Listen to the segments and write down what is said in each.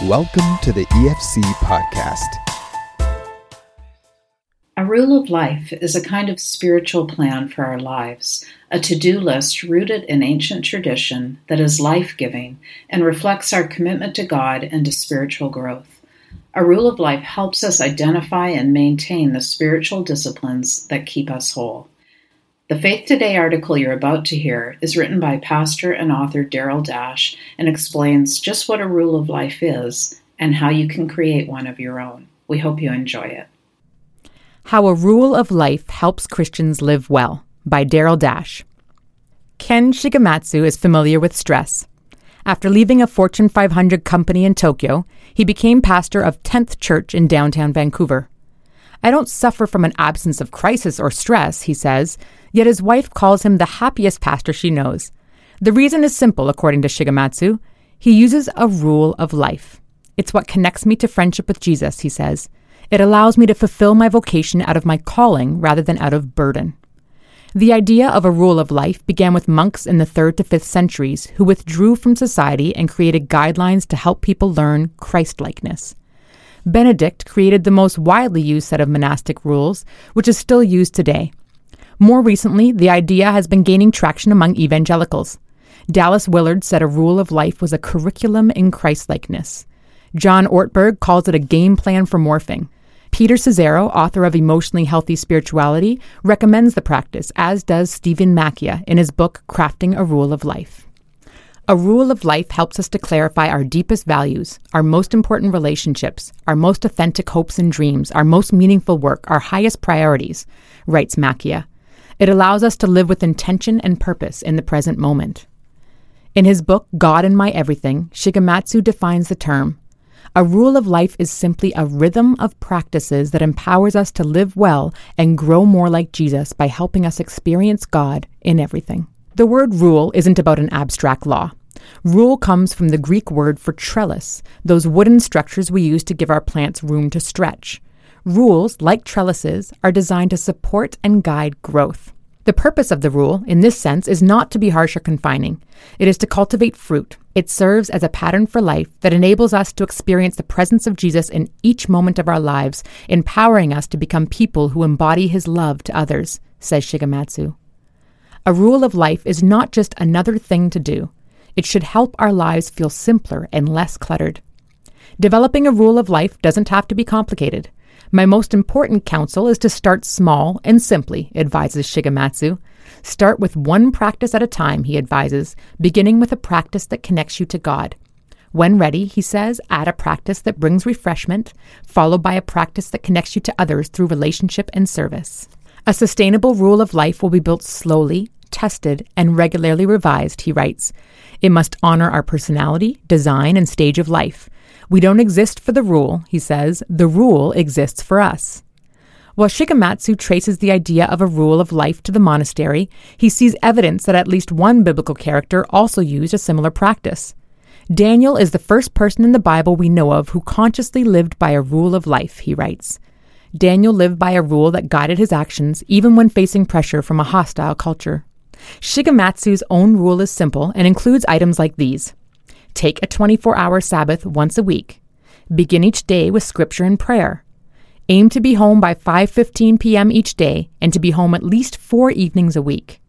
Welcome to the EFC podcast. A rule of life is a kind of spiritual plan for our lives, a to do list rooted in ancient tradition that is life giving and reflects our commitment to God and to spiritual growth. A rule of life helps us identify and maintain the spiritual disciplines that keep us whole. The Faith Today article you're about to hear is written by pastor and author Darryl Dash and explains just what a rule of life is and how you can create one of your own. We hope you enjoy it. How a Rule of Life Helps Christians Live Well by Darryl Dash. Ken Shigematsu is familiar with stress. After leaving a Fortune 500 company in Tokyo, he became pastor of 10th Church in downtown Vancouver. I don't suffer from an absence of crisis or stress, he says, yet his wife calls him the happiest pastor she knows. The reason is simple, according to Shigematsu. He uses a rule of life. It's what connects me to friendship with Jesus, he says. It allows me to fulfill my vocation out of my calling rather than out of burden. The idea of a rule of life began with monks in the 3rd to 5th centuries who withdrew from society and created guidelines to help people learn Christlikeness. Benedict created the most widely used set of monastic rules, which is still used today. More recently, the idea has been gaining traction among evangelicals. Dallas Willard said a rule of life was a curriculum in Christlikeness. John Ortberg calls it a game plan for morphing. Peter Scazzero, author of Emotionally Healthy Spirituality, recommends the practice, as does Stephen Macchia in his book Crafting a Rule of Life. A rule of life helps us to clarify our deepest values, our most important relationships, our most authentic hopes and dreams, our most meaningful work, our highest priorities, writes Macchia. It allows us to live with intention and purpose in the present moment. In his book, God and My Everything, Shigematsu defines the term. A rule of life is simply a rhythm of practices that empowers us to live well and grow more like Jesus by helping us experience God in everything. The word rule isn't about an abstract law. Rule comes from the Greek word for trellis, those wooden structures we use to give our plants room to stretch. Rules, like trellises, are designed to support and guide growth. The purpose of the rule, in this sense, is not to be harsh or confining. It is to cultivate fruit. It serves as a pattern for life that enables us to experience the presence of Jesus in each moment of our lives, empowering us to become people who embody his love to others, says Shigematsu. A rule of life is not just another thing to do. It should help our lives feel simpler and less cluttered. Developing a rule of life doesn't have to be complicated. My most important counsel is to start small and simply, advises Shigematsu. Start with one practice at a time, he advises, beginning with a practice that connects you to God. When ready, he says, add a practice that brings refreshment, followed by a practice that connects you to others through relationship and service. A sustainable rule of life will be built slowly, tested, and regularly revised, he writes. It must honor our personality, design, and stage of life. We don't exist for the rule, he says, the rule exists for us. While Shigematsu traces the idea of a rule of life to the monastery, he sees evidence that at least one biblical character also used a similar practice. Daniel is the first person in the Bible we know of who consciously lived by a rule of life, he writes. Daniel lived by a rule that guided his actions even when facing pressure from a hostile culture. Shigematsu's own rule is simple and includes items like these Take a 24 hour Sabbath once a week. Begin each day with scripture and prayer. Aim to be home by 5:15 p.m. each day and to be home at least 4 evenings a week.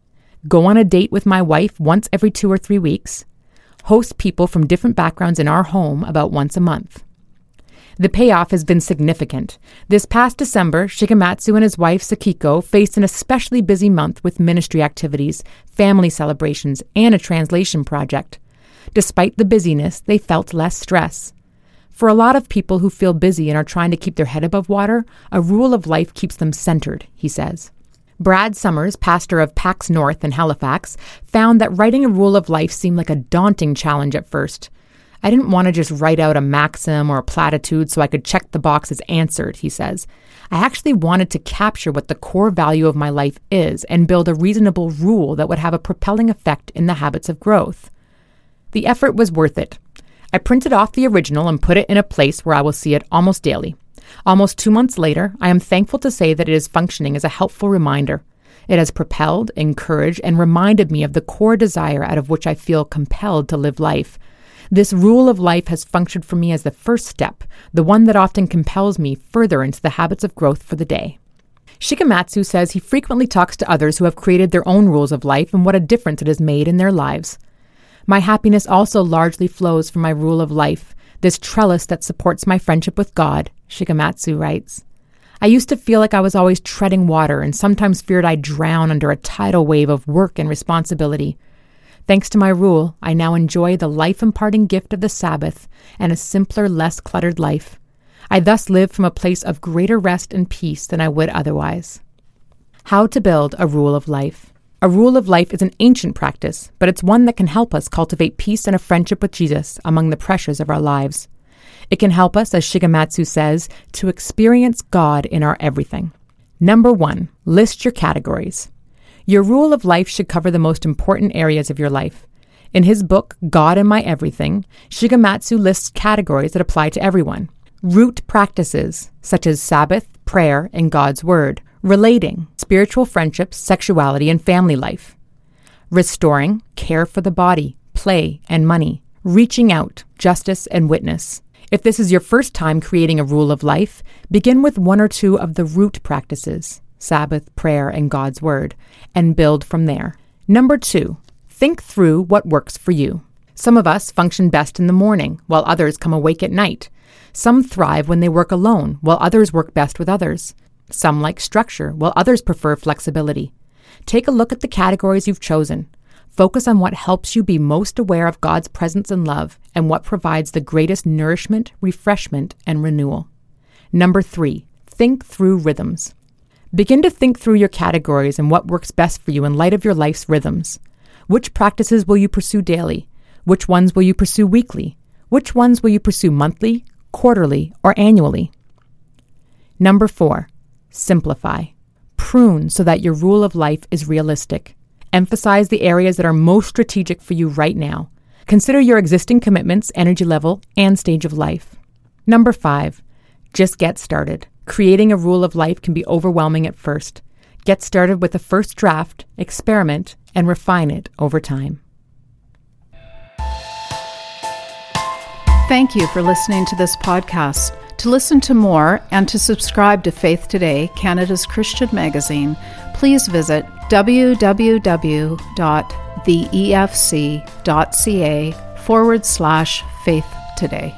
Go on a date with my wife once every 2 or 3 weeks. Host people from different backgrounds in our home about once a month. The payoff has been significant. This past December, Shigematsu and his wife Sakiko faced an especially busy month with ministry activities, family celebrations, and a translation project. Despite the busyness, they felt less stress. For a lot of people who feel busy and are trying to keep their head above water, a rule of life keeps them centered, he says. Brad Summers, pastor of Pax North in Halifax, found that writing a rule of life seemed like a daunting challenge at first. I didn't want to just write out a maxim or a platitude so I could check the box as answered, he says. I actually wanted to capture what the core value of my life is and build a reasonable rule that would have a propelling effect in the habits of growth. The effort was worth it. I printed off the original and put it in a place where I will see it almost daily. Almost two months later, I am thankful to say that it is functioning as a helpful reminder. It has propelled, encouraged, and reminded me of the core desire out of which I feel compelled to live life This rule of life has functioned for me as the first step, the one that often compels me further into the habits of growth for the day. Shigematsu says he frequently talks to others who have created their own rules of life and what a difference it has made in their lives. My happiness also largely flows from my rule of life, this trellis that supports my friendship with God, Shigematsu writes. I used to feel like I was always treading water and sometimes feared I'd drown under a tidal wave of work and responsibility. Thanks to my rule, I now enjoy the life imparting gift of the Sabbath and a simpler, less cluttered life. I thus live from a place of greater rest and peace than I would otherwise. How to build a rule of life. A rule of life is an ancient practice, but it's one that can help us cultivate peace and a friendship with Jesus among the pressures of our lives. It can help us, as Shigematsu says, to experience God in our everything. Number one, list your categories. Your rule of life should cover the most important areas of your life. In his book, God and My Everything, Shigematsu lists categories that apply to everyone. Root practices, such as Sabbath, prayer, and God's Word. Relating, spiritual friendships, sexuality, and family life. Restoring, care for the body, play, and money. Reaching out, justice, and witness. If this is your first time creating a rule of life, begin with one or two of the root practices. Sabbath, prayer, and God's Word, and build from there. Number two, think through what works for you. Some of us function best in the morning, while others come awake at night. Some thrive when they work alone, while others work best with others. Some like structure, while others prefer flexibility. Take a look at the categories you've chosen. Focus on what helps you be most aware of God's presence and love, and what provides the greatest nourishment, refreshment, and renewal. Number three, think through rhythms. Begin to think through your categories and what works best for you in light of your life's rhythms. Which practices will you pursue daily? Which ones will you pursue weekly? Which ones will you pursue monthly, quarterly, or annually? Number four, simplify. Prune so that your rule of life is realistic. Emphasize the areas that are most strategic for you right now. Consider your existing commitments, energy level, and stage of life. Number five, just get started. Creating a rule of life can be overwhelming at first. Get started with a first draft, experiment, and refine it over time. Thank you for listening to this podcast. To listen to more and to subscribe to Faith Today, Canada's Christian magazine, please visit www.theefc.ca forward slash faith today.